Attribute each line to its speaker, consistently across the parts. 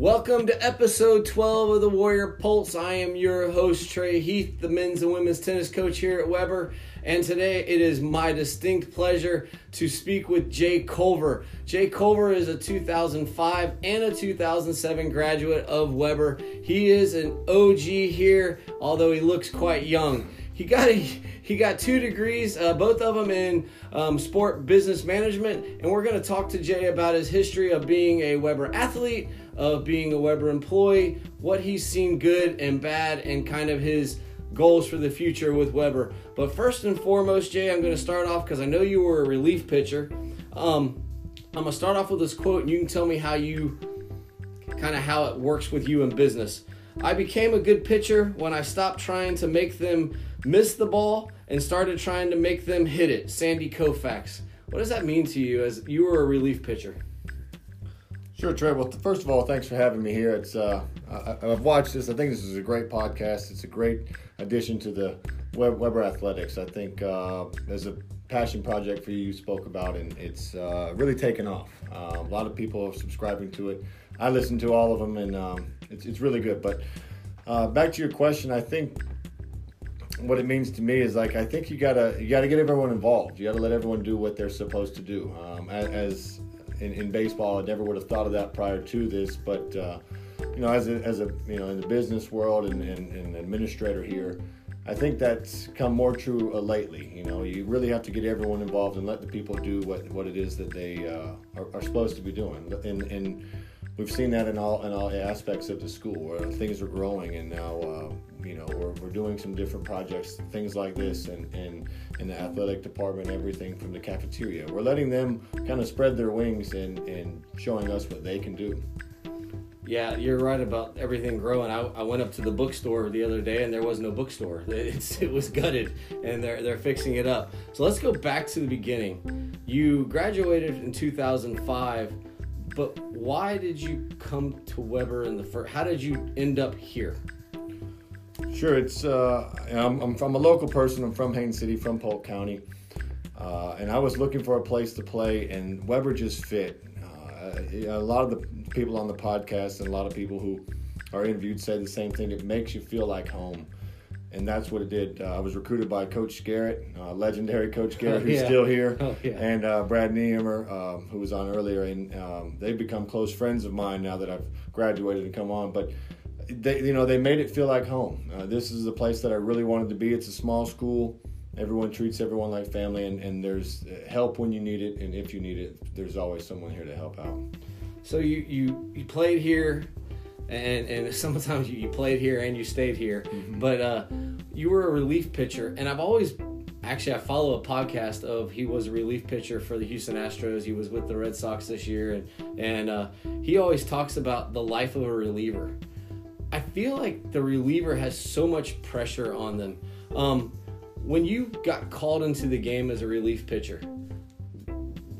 Speaker 1: Welcome to episode 12 of the Warrior Pulse. I am your host, Trey Heath, the men's and women's tennis coach here at Webber. And today it is my distinct pleasure to speak with Jay Culver. Jay Culver is a 2005 and a 2007 graduate of Webber. He is an OG here, although he looks quite young. He got a, he got two degrees, uh, both of them in um, sport business management, and we're going to talk to Jay about his history of being a Webber athlete, of being a Webber employee, what he's seen good and bad, and kind of his goals for the future with Webber. But first and foremost, Jay, I'm going to start off because I know you were a relief pitcher. Um, I'm going to start off with this quote, and you can tell me how you kind of how it works with you in business. I became a good pitcher when I stopped trying to make them miss the ball and started trying to make them hit it. Sandy Koufax. What does that mean to you as you were a relief pitcher?
Speaker 2: Sure, Trey. Well, first of all, thanks for having me here. It's uh, I, have watched this. I think this is a great podcast. It's a great addition to the Web, Webber Athletics. I think uh, there's a passion project for you you spoke about, and it's uh, really taken off. Uh, a lot of people are subscribing to it. I listen to all of them, and um, it's, it's really good. But uh, back to your question, I think what it means to me is like I think you gotta you gotta get everyone involved. You gotta let everyone do what they're supposed to do. Um, as in, in, baseball, I never would have thought of that prior to this, but uh, you know, as a, as a you know in the business world and, and, and administrator here, I think that's come more true uh, lately. You know, you really have to get everyone involved and let the people do what, what it is that they uh, are, are, supposed to be doing. And, and we've seen that in all in all aspects of the school where things are growing and now uh, you know we're, we're doing some different projects things like this and and in the athletic department everything from the cafeteria we're letting them kind of spread their wings and and showing us what they can do
Speaker 1: yeah, you're right about everything growing. I, I went up to the bookstore the other day and there was no bookstore. It's, it was gutted and they're, they're fixing it up. So let's go back to the beginning. You graduated in 2005 but why did you come to Webber in the first? How did you end up here?
Speaker 2: Sure, it's uh, I'm, I'm, from a local person. I'm from Haines City, from Polk County, uh, and I was looking for a place to play, and Webber just fit. Uh, a lot of the people on the podcast and a lot of people who are interviewed say the same thing. It makes you feel like home and that's what it did. Uh, I was recruited by Coach Garrett, uh, legendary Coach Garrett, who's yeah. still here,
Speaker 1: oh, yeah.
Speaker 2: and uh, Brad Niemer, um, who was on earlier, and um, they've become close friends of mine now that I've graduated and come on. But they, you know, they made it feel like home. Uh, this is the place that I really wanted to be. It's a small school. Everyone treats everyone like family, and, and there's help when you need it, and if you need it, there's always someone here to help out.
Speaker 1: So you you, you played here and and sometimes you, you played here and you stayed here, mm-hmm. but uh, you were a relief pitcher, and I've always actually I follow a podcast of he was a relief pitcher for the Houston Astros. He was with the Red Sox this year, and and uh, he always talks about the life of a reliever. I feel like the reliever has so much pressure on them. Um, when you got called into the game as a relief pitcher,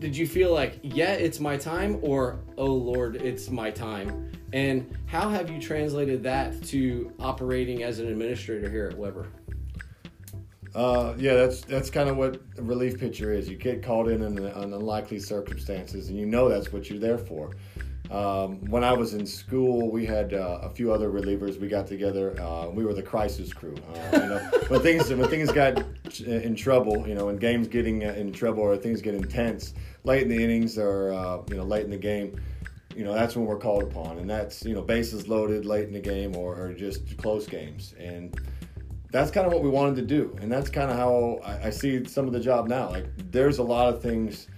Speaker 1: did you feel like yeah it's my time or oh lord it's my time and how have you translated that to operating as an administrator here at Webber?
Speaker 2: Uh, yeah, that's that's kind of what a relief pitcher is. You get called in in, in unlikely circumstances, and you know that's what you're there for. Um, when I was in school, we had uh, a few other relievers. We got together. Uh, we were the crisis crew. Uh, you know, when things when things got in trouble, you know, when games getting in trouble or things get intense late in the innings or uh, you know late in the game, you know that's when we're called upon, and that's you know bases loaded late in the game or, or just close games, and that's kind of what we wanted to do, and that's kind of how I, I, see some of the job now. Like there's a lot of things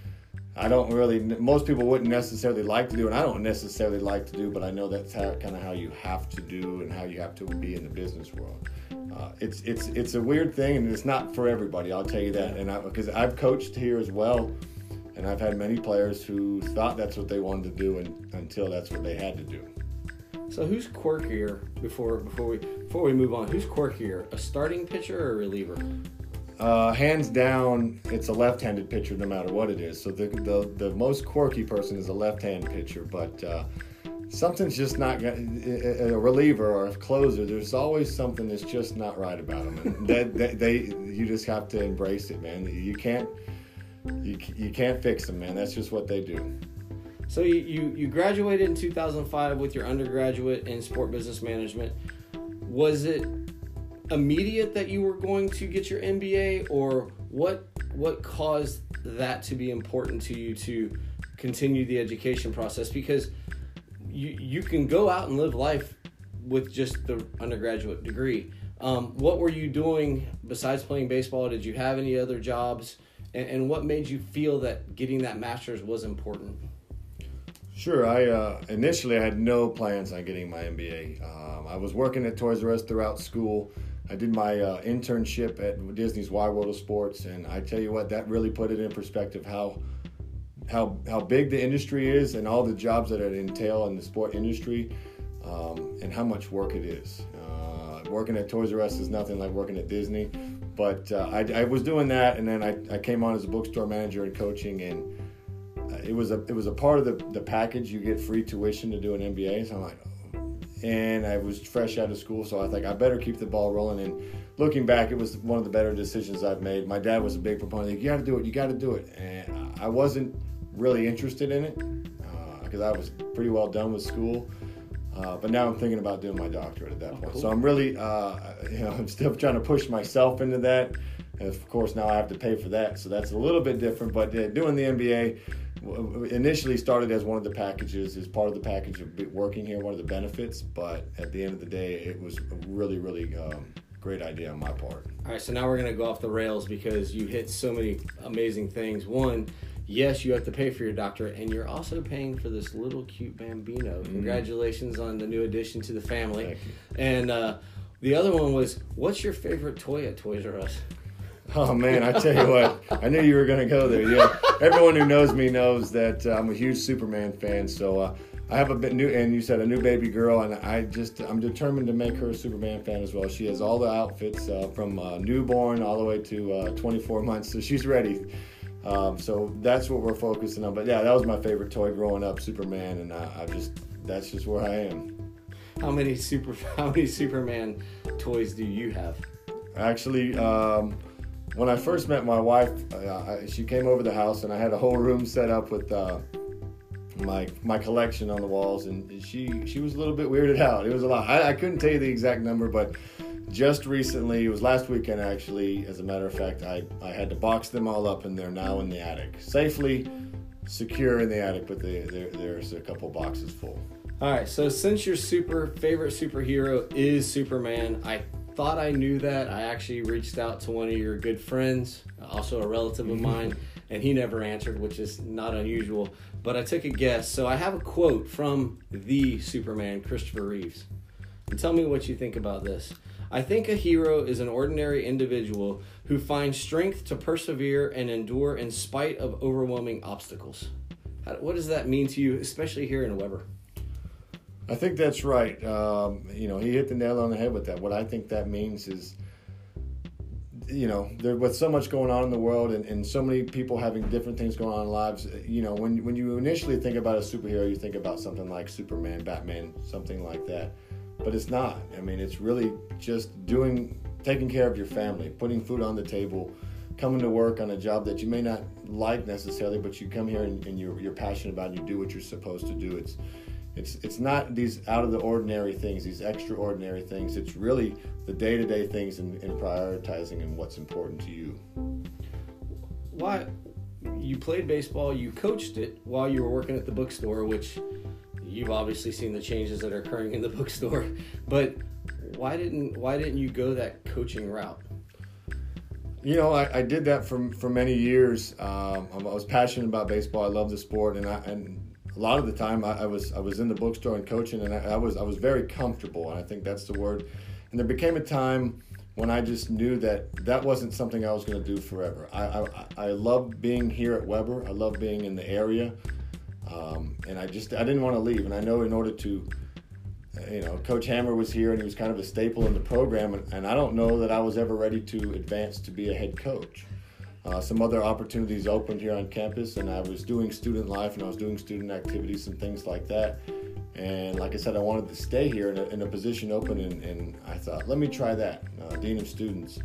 Speaker 2: I don't really, most people wouldn't necessarily like to do, and I don't necessarily like to do, but I know that's how, kind of how you have to do and how you have to be in the business world. Uh, it's it's it's a weird thing, and it's not for everybody. I'll tell you that, and because I've coached here as well and I've had many players who thought that's what they wanted to do and, until that's what they had to do.
Speaker 1: So who's quirkier before before we before we move on? Who's quirkier, a starting pitcher or a reliever?
Speaker 2: Uh, hands down, it's a left-handed pitcher no matter what it is. So the the, the most quirky person is a left-hand pitcher, but uh, something's just not a reliever or a closer. There's always something that's just not right about them, and they, they you just have to embrace it, man. You can't you, you can't fix them, man. That's just what they do.
Speaker 1: So you, you, you graduated in 2005 with your undergraduate in sport business management. Was it immediate that you were going to get your MBA, or what what caused that to be important to you to continue the education process? Because you you can go out and live life with just the undergraduate degree. Um, what were you doing besides playing baseball? Did you have any other jobs? And, and what made you feel that getting that master's was important?
Speaker 2: Sure. I uh, initially I had no plans on getting my MBA. Um, I was working at Toys R Us throughout school. I did my uh, internship at Disney's Wide World of Sports, and I tell you what, that really put it in perspective how how how big the industry is and all the jobs that it entail in the sport industry, um, and how much work it is. Uh, working at Toys R Us is nothing like working at Disney, but uh, I, I, was doing that, and then I, I came on as a bookstore manager and coaching, and uh, it was a it was a part of the, the package. You get free tuition to do an MBA, so I'm like, and I was fresh out of school, so I think I better keep the ball rolling. And looking back, it was one of the better decisions I've made. My dad was a big proponent. You got to do it. You got to do it. And I wasn't really interested in it because uh, I was pretty well done with school. Uh, but now I'm thinking about doing my doctorate at that oh, point. Cool. So I'm really, uh, you know, I'm still trying to push myself into that. And of course, now I have to pay for that. So that's a little bit different. But uh, doing the MBA, initially started as one of the packages, as part of the package of working here, one of the benefits. But at the end of the day, it was a really, really um, great idea on my part.
Speaker 1: All right, so now we're going to go off the rails because you hit so many amazing things. One, yes, you have to pay for your doctorate, and you're also paying for this little cute bambino. Mm. Congratulations on the new addition to the family. And uh, the other one was, what's your favorite toy at Toys R Us?
Speaker 2: Oh man, I tell you what, I knew you were going to go there. Yeah, everyone who knows me knows that uh, I'm a huge Superman fan. So uh, I have a bit new, and you said a new baby girl, and I just I'm determined to make her a Superman fan as well. She has all the outfits uh, from uh, newborn all the way to uh, 24 months, so she's ready. Um, so that's what we're focusing on. But yeah, that was my favorite toy growing up, Superman, and I, I just that's just where I am.
Speaker 1: How many super How many Superman toys do you have?
Speaker 2: Actually. Um, when I first met my wife, uh, she came over the house and I had a whole room set up with uh, my my collection on the walls, and she she was a little bit weirded out. It was a lot. I, I couldn't tell you the exact number, but just recently, it was last weekend actually. As a matter of fact, I I had to box them all up, and they're now in the attic, safely secure in the attic. But they, there's a couple boxes full.
Speaker 1: All right. So since your super favorite superhero is Superman, I thought I knew that. I actually reached out to one of your good friends, also a relative of mine, and he never answered, which is not unusual. But I took a guess. So I have a quote from the Superman, Christopher Reeves. And tell me what you think about this. I think a hero is an ordinary individual who finds strength to persevere and endure in spite of overwhelming obstacles. How, what does that mean to you, especially here in Webber?
Speaker 2: I think that's right. Um, you know, he hit the nail on the head with that. What I think that means is, you know, there with so much going on in the world and, and so many people having different things going on in lives. You know, when when you initially think about a superhero, you think about something like Superman, Batman, something like that. But it's not. I mean, it's really just doing, taking care of your family, putting food on the table, coming to work on a job that you may not like necessarily, but you come here and, and you're, you're passionate about and you do what you're supposed to do. It's it's it's not these out of the ordinary things, these extraordinary things. It's really the day to day things and, and prioritizing and what's important to you.
Speaker 1: Why you played baseball, you coached it while you were working at the bookstore, which you've obviously seen the changes that are occurring in the bookstore. But why didn't why didn't you go that coaching route?
Speaker 2: You know, I, I did that for for many years. Um, I was passionate about baseball. I love the sport, and I and a lot of the time I, I, was I was in the bookstore and coaching, and I, I, was I was very comfortable, and I think that's the word. And there became a time when I just knew that that wasn't something I was going to do forever. I I, I love being here at Webber. I love being in the area, um, and I just I didn't want to leave. And I know in order to you know, Coach Hammer was here and he was kind of a staple in the program, and, and I don't know that I was ever ready to advance to be a head coach. Uh, some other opportunities opened here on campus, and I was doing student life and I was doing student activities and things like that. And like I said, I wanted to stay here in a, a position open, and, and, I thought, let me try that. Uh, Dean of Students.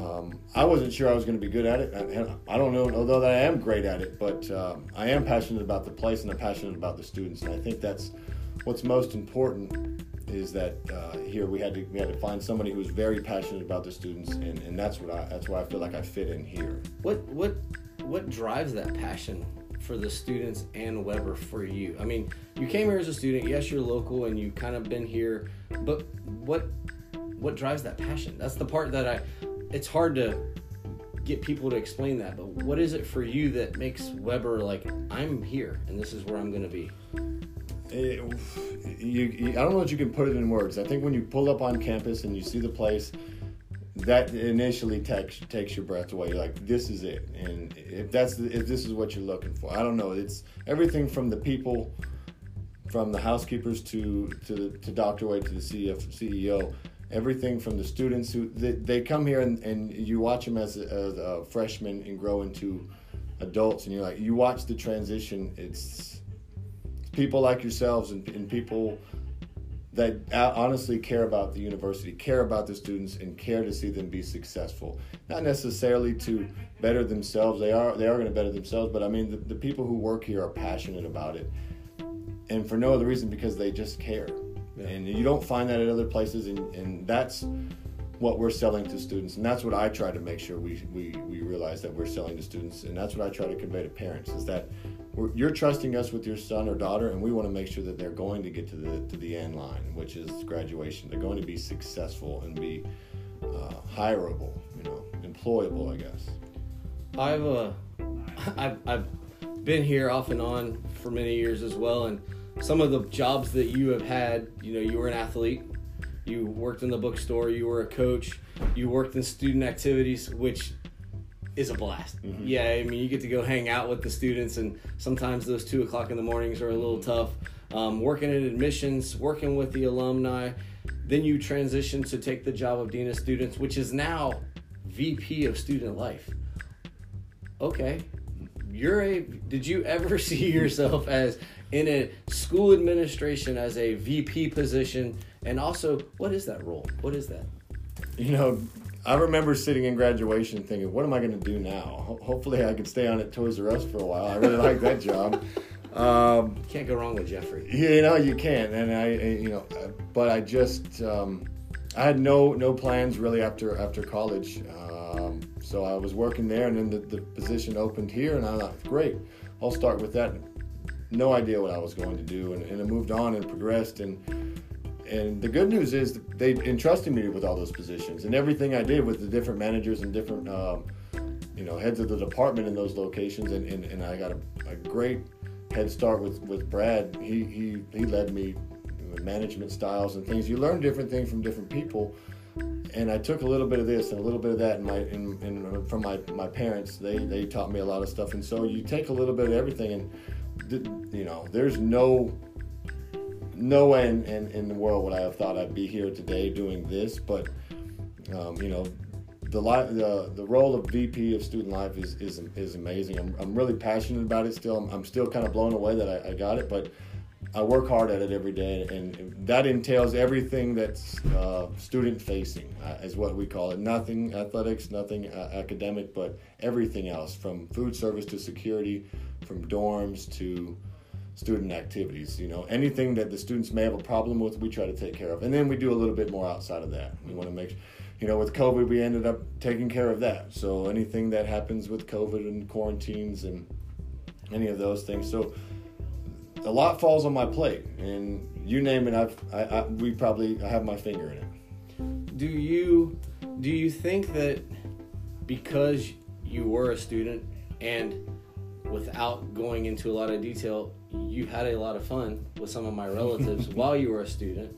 Speaker 2: Um, I wasn't sure I was going to be good at it. I, I don't know, although I am great at it, but um, I am passionate about the place and I'm passionate about the students. And I think that's what's most important is that uh, here we had to we had to find somebody who's very passionate about the students, and, and that's what I that's why I feel like I fit in here.
Speaker 1: What what what drives that passion for the students and Webber for you? I mean, you came here as a student. Yes, you're local and you've kind of been here, but what what drives that passion? That's the part that I. It's hard to get people to explain that, but what is it for you that makes Webber like I'm here and this is where I'm going to be?
Speaker 2: It, you, you, I don't know if you can put it in words. I think when you pull up on campus and you see the place, that initially takes takes your breath away. You're like, this is it. And if that's if this is what you're looking for, I don't know. It's everything from the people, from the housekeepers to to to Dr. Wade to the CEO. Everything from the students who they, they come here and, and you watch them as a, as a freshman and grow into adults, and you're like, you watch the transition. It's people like yourselves and, and people that uh, honestly care about the university, care about the students, and care to see them be successful. Not necessarily to better themselves; they are they are going to better themselves. But I mean, the, the people who work here are passionate about it, and for no other reason because they just care. Yeah. And you don't find that at other places, and, and that's what we're selling to students, and that's what I try to make sure we, we, we realize that we're selling to students, and that's what I try to convey to parents is that you're trusting us with your son or daughter, and we want to make sure that they're going to get to the to the end line, which is graduation. They're going to be successful and be uh, hireable, you know, employable, I guess.
Speaker 1: I've uh, I've, I've been here off and on for many years as well, and some of the jobs that you have had, you know, you were an athlete, you worked in the bookstore, you were a coach, you worked in student activities, which is a blast. Mm-hmm. Yeah, I mean, you get to go hang out with the students, and sometimes those two o'clock in the mornings are a little mm-hmm. tough. Um, working in admissions, working with the alumni, then you transition to take the job of dean of students, which is now VP of student life. Okay, you're a. Did you ever see yourself as in a school administration as a VP position? And also, what is that role? What is that?
Speaker 2: You know, I remember sitting in graduation thinking, what am I going to do now? hopefully, I could stay on at Toys R Us for a while. I really like that job.
Speaker 1: Um, can't go wrong with Jeffrey.
Speaker 2: You know, you can't. And I, you know, but I just, um, I had no no plans really after after college. Um, so I was working there, and then the, the position opened here, and I thought, great, I'll start with that. No idea what I was going to do, and, and I moved on and progressed and and the good news is they entrusted me with all those positions and everything I did with the different managers and different, um, you know, heads of the department in those locations. And, and, and I got a, a, great head start with, with Brad. He, he, he led me with management styles and things. You learn different things from different people. And I took a little bit of this and a little bit of that in my, in, in, from my, my parents. They, they taught me a lot of stuff. And so you take a little bit of everything and, you know, there's no no way in, in, in, the world would I have thought I'd be here today doing this, but um, you know, the, the the role of VP of student life is is, is amazing. I'm, I'm really passionate about it still. I'm, I'm still kind of blown away that I, I, got it, but I work hard at it every day, and that entails everything that's uh, student facing, uh, is what we call it. Nothing athletics, nothing uh, academic, but everything else from food service to security, from dorms to student activities. You know, anything that the students may have a problem with, we try to take care of. And then we do a little bit more outside of that. We want to make, you know, with COVID, we ended up taking care of that. So anything that happens with COVID and quarantines and any of those things. So a lot falls on my plate, and you name it, I've, I, I we probably I have my finger in it.
Speaker 1: Do you do you think that because you were a student and without going into a lot of detail, you had a lot of fun with some of my relatives while you were a student.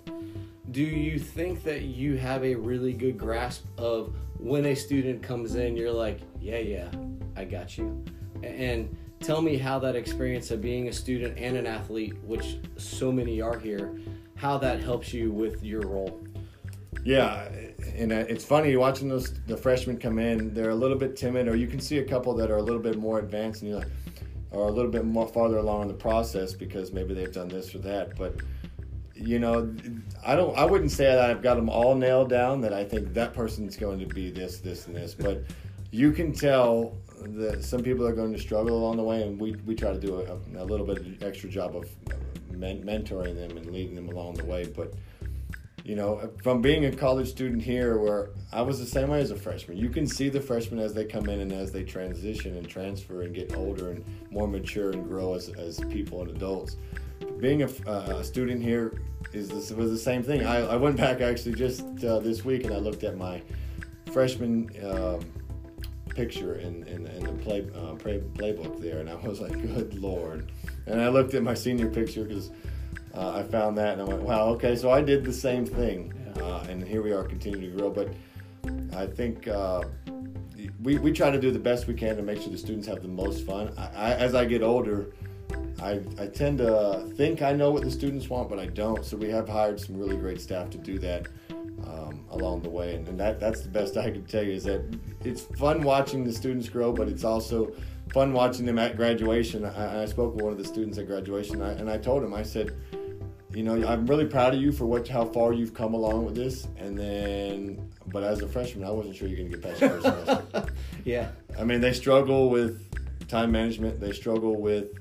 Speaker 1: Do you think that you have a really good grasp of when a student comes in, you're like, yeah, yeah, I got you? And tell me how that experience of being a student and an athlete, which so many are here, how that helps you with your role.
Speaker 2: Yeah, and uh, it's funny watching those the freshmen come in. They're a little bit timid, or you can see a couple that are a little bit more advanced, and you're like, or a little bit more farther along in the process because maybe they've done this or that. But you know, I don't. I wouldn't say that I've got them all nailed down. That I think that person's going to be this, this, and this. But you can tell that some people are going to struggle along the way, and we, we try to do a, a little bit of extra job of men, mentoring them and leading them along the way. But you know, from being a college student here, where I was the same way as a freshman, you can see the freshmen as they come in and as they transition and transfer and get older and more mature and grow as, as people and adults. Being a, uh, a student here is this was the same thing. I, I went back actually just uh, this week and I looked at my freshman um, picture in, in, in the play, uh, play, playbook there, and I was like, good lord. And I looked at my senior picture because uh, I found that and I went, wow, okay, so I did the same thing. Uh, and here we are continuing to grow. But I think uh, we, we try to do the best we can to make sure the students have the most fun. I, I, as I get older, I, I tend to think I know what the students want, but I don't. So we have hired some really great staff to do that um, along the way. And, and that, that's the best I can tell you is that it's fun watching the students grow, but it's also fun watching them at graduation. I, I spoke with one of the students at graduation, and I, and I told him, I said, you know, I'm really proud of you for what how far you've come along with this. And then, but as a freshman, I wasn't sure you're going to get past your first semester.
Speaker 1: yeah.
Speaker 2: I mean, they struggle with time management. They struggle with,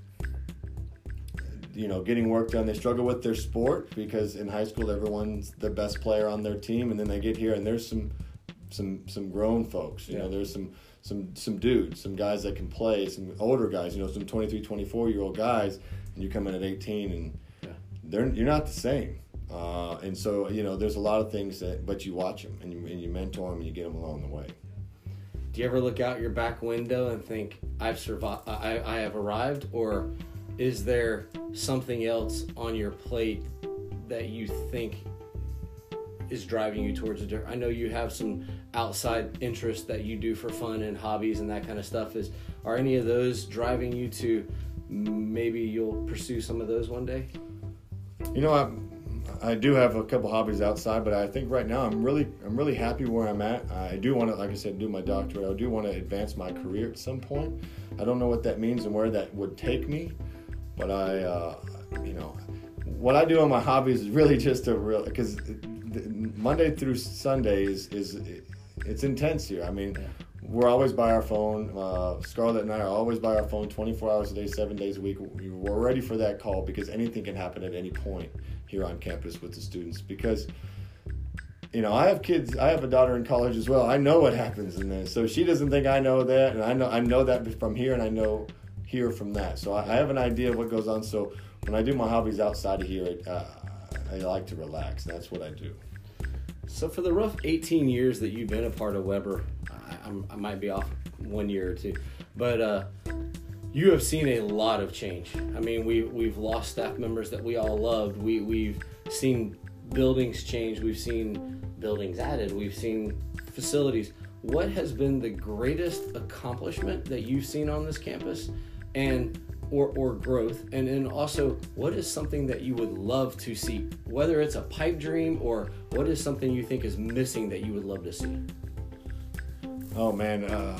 Speaker 2: you know, getting work done. They struggle with their sport because in high school everyone's the best player on their team, and then they get here and there's some, some, some grown folks. You yeah. know, there's some some some dudes, some guys that can play, some older guys. You know, some 23, 24 year old guys, and you come in at 18 and they're you're not the same. Uh, and so you know, there's a lot of things that, but you watch them and you and you mentor them and you get them along the way.
Speaker 1: Do you ever look out your back window and think I've survived, I, I have arrived, or is there something else on your plate that you think is driving you towards a different? I know you have some outside interests that you do for fun and hobbies and that kind of stuff. Is are any of those driving you to maybe you'll pursue some of those one day?
Speaker 2: You know, I, I do have a couple hobbies outside, but I think right now I'm really I'm really happy where I'm at. I do want to, like I said, do my doctorate. I do want to advance my career at some point. I don't know what that means and where that would take me, but I, uh, you know, what I do on my hobbies is really just a real because Monday through Sunday is is it's intense here. I mean. We're always by our phone. Uh, Scarlett and I are always by our phone 24 hours a day, seven days a week. We're ready for that call because anything can happen at any point here on campus with the students. Because, you know, I have kids. I have a daughter in college as well. I know what happens in there. So she doesn't think I know that, and I know I know that from here, and I know here from that. So I, I have an idea of what goes on. So when I do my hobbies outside of here, uh, I like to relax. That's what I do.
Speaker 1: So for the rough 18 years that you've been a part of Webber, I'm, i might be off one year or two, but uh, you have seen a lot of change. I mean, we we've lost staff members that we all loved. We we've seen buildings change. We've seen buildings added. We've seen facilities. What has been the greatest accomplishment that you've seen on this campus, and or, or growth. And then also what is something that you would love to see? Whether it's a pipe dream or what is something you think is missing that you would love to see?
Speaker 2: Oh man, uh,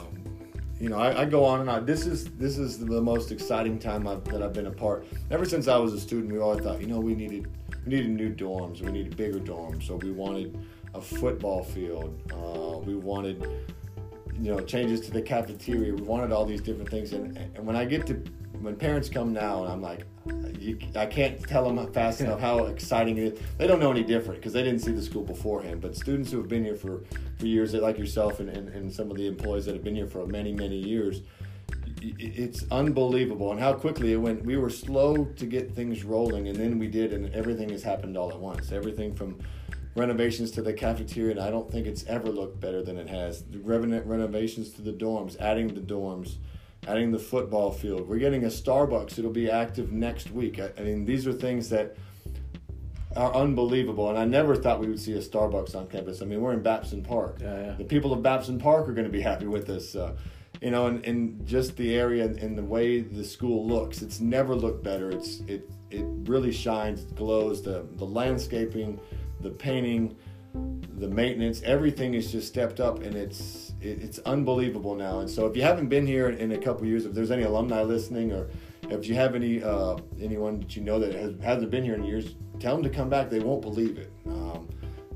Speaker 2: you know I, I, go on and on. This is this is the most exciting time I've, that I've been a part. Ever since I was a student, we always thought, you know, we needed we needed new dorms, we needed bigger dorms, so we wanted a football field, uh, we wanted you know changes to the cafeteria, we wanted all these different things. And, and when I get to when parents come now, and I'm like, you, I can't tell them fast enough how exciting it is. They don't know any different because they didn't see the school beforehand. But students who have been here for, for years, like yourself and, and, and some of the employees that have been here for many, many years, it's unbelievable and how quickly it went. We were slow to get things rolling, and then we did, and everything has happened all at once. Everything from renovations to the cafeteria, and I don't think it's ever looked better than it has. The revenant renovations to the dorms, adding the dorms adding the football field. We're getting a Starbucks. It'll be active next week. I, I, mean, these are things that are unbelievable. And I never thought we would see a Starbucks on campus. I mean, we're in Babson Park.
Speaker 1: Yeah, yeah.
Speaker 2: The people of Babson Park are going to be happy with this. Uh, you know, and, and just the area and the way the school looks, it's never looked better. It's it it really shines, glows. The the landscaping, the painting, the maintenance, everything is just stepped up, and it's it's unbelievable now. And so, if you haven't been here in a couple years, if there's any alumni listening or if you have any uh, anyone that you know that has, hasn't been here in years, tell them to come back. They won't believe it. Um,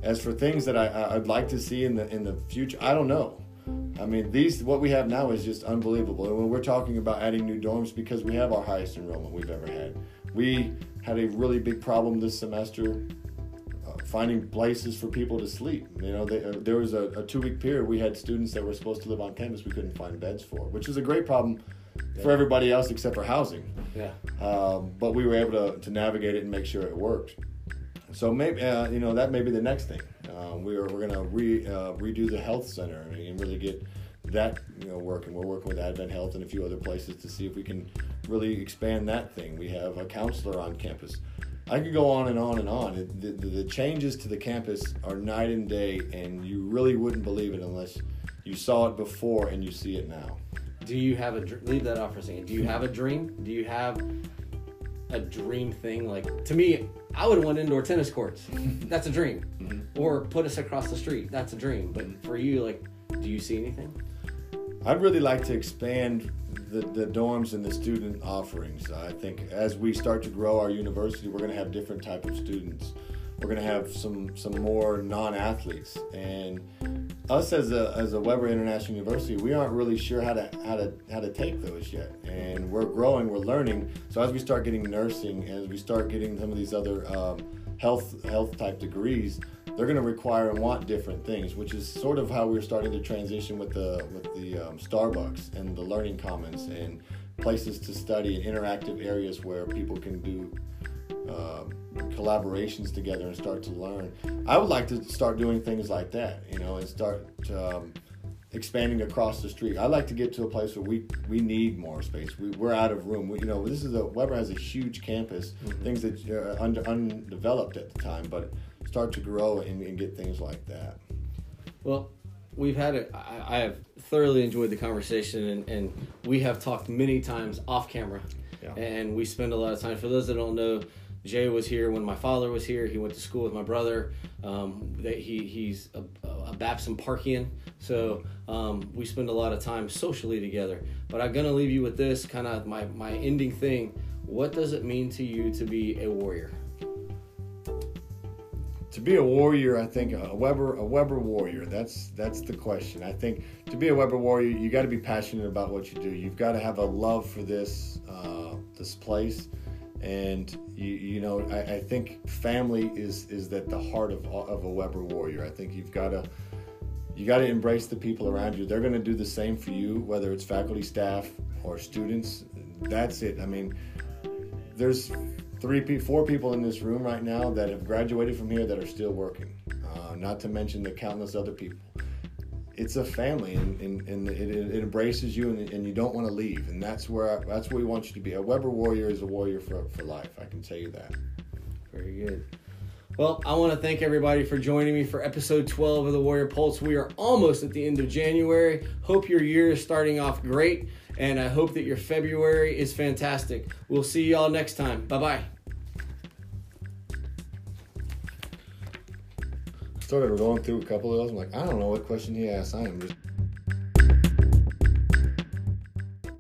Speaker 2: as for things that I, I'd like to see in the in the future, I don't know. I mean, these what we have now is just unbelievable. And when we're talking about adding new dorms, because we have our highest enrollment we've ever had, we had a really big problem this semester finding places for people to sleep. You know, they, uh, there was a, a two-week period we had students that were supposed to live on campus we couldn't find beds for, which is a great problem yeah. for everybody else except for housing.
Speaker 1: Yeah.
Speaker 2: Um, but we were able to, to navigate it and make sure it worked. So maybe uh, you know that may be the next thing. Uh, we're we're gonna re, uh, redo the health center and really get that you know working. We're working with Advent Health and a few other places to see if we can really expand that thing. We have a counselor on campus. I could go on and on and on. It, the, the, the, changes to the campus are night and day, and you really wouldn't believe it unless you saw it before and you see it now.
Speaker 1: Do you have a leave that off for a second? Do you have a dream? Do you have a dream thing? Like to me, I would want indoor tennis courts. That's a dream. Mm-hmm. Or put us across the street. That's a dream. But for you, like, do you see anything?
Speaker 2: I'd really like to expand the, the dorms and the student offerings. I think as we start to grow our university, we're going to have different type of students. We're going to have some some more non-athletes, and us as a as a Webber International University, we aren't really sure how to how to how to take those yet. And we're growing, we're learning. So as we start getting nursing, as we start getting some of these other um, health health type degrees, they're going to require and want different things, which is sort of how we're starting to transition with the with the um, Starbucks and the Learning Commons and places to study and interactive areas where people can do uh, collaborations together and start to learn. I would like to start doing things like that, you know, and start um, expanding across the street. I like to get to a place where we we need more space. We, we're out of room. We, you know, this is a Webber has a huge campus, mm-hmm. things that are under, undeveloped at the time, but start to grow and, and get things like that.
Speaker 1: Well, we've had it. I, have thoroughly enjoyed the conversation, and, and we have talked many times off camera, yeah. and we spend a lot of time. For those that don't know, Jay was here when my father was here. He went to school with my brother. Um, they, he he's a, a Babson Parkian, so um, we spend a lot of time socially together. But I'm gonna leave you with this kind of my my ending thing. What does it mean to you to be a warrior?
Speaker 2: To be a warrior, I think a Webber a Webber warrior. That's that's the question. I think to be a Webber warrior, you got to be passionate about what you do. You've got to have a love for this uh, this place, and you you know I, I think family is is at the heart of of a Webber warrior. I think you've got to you got to embrace the people around you. They're going to do the same for you, whether it's faculty, staff, or students. That's it. I mean, there's three, four people in this room right now that have graduated from here that are still working. Uh, not to mention the countless other people. It's a family, and, and, and it, it, embraces you, and, and you don't want to leave. And that's where I, that's where we want you to be. A Webber warrior is a warrior for, for life. I can tell you that.
Speaker 1: Very good. Well, I want to thank everybody for joining me for episode 12 of the Warrior Pulse. We are almost at the end of January. Hope your year is starting off great, and I hope that your February is fantastic. We'll see y'all next time. Bye bye.
Speaker 2: Started going through a couple of those. I'm like, I don't know what question he asked. I am just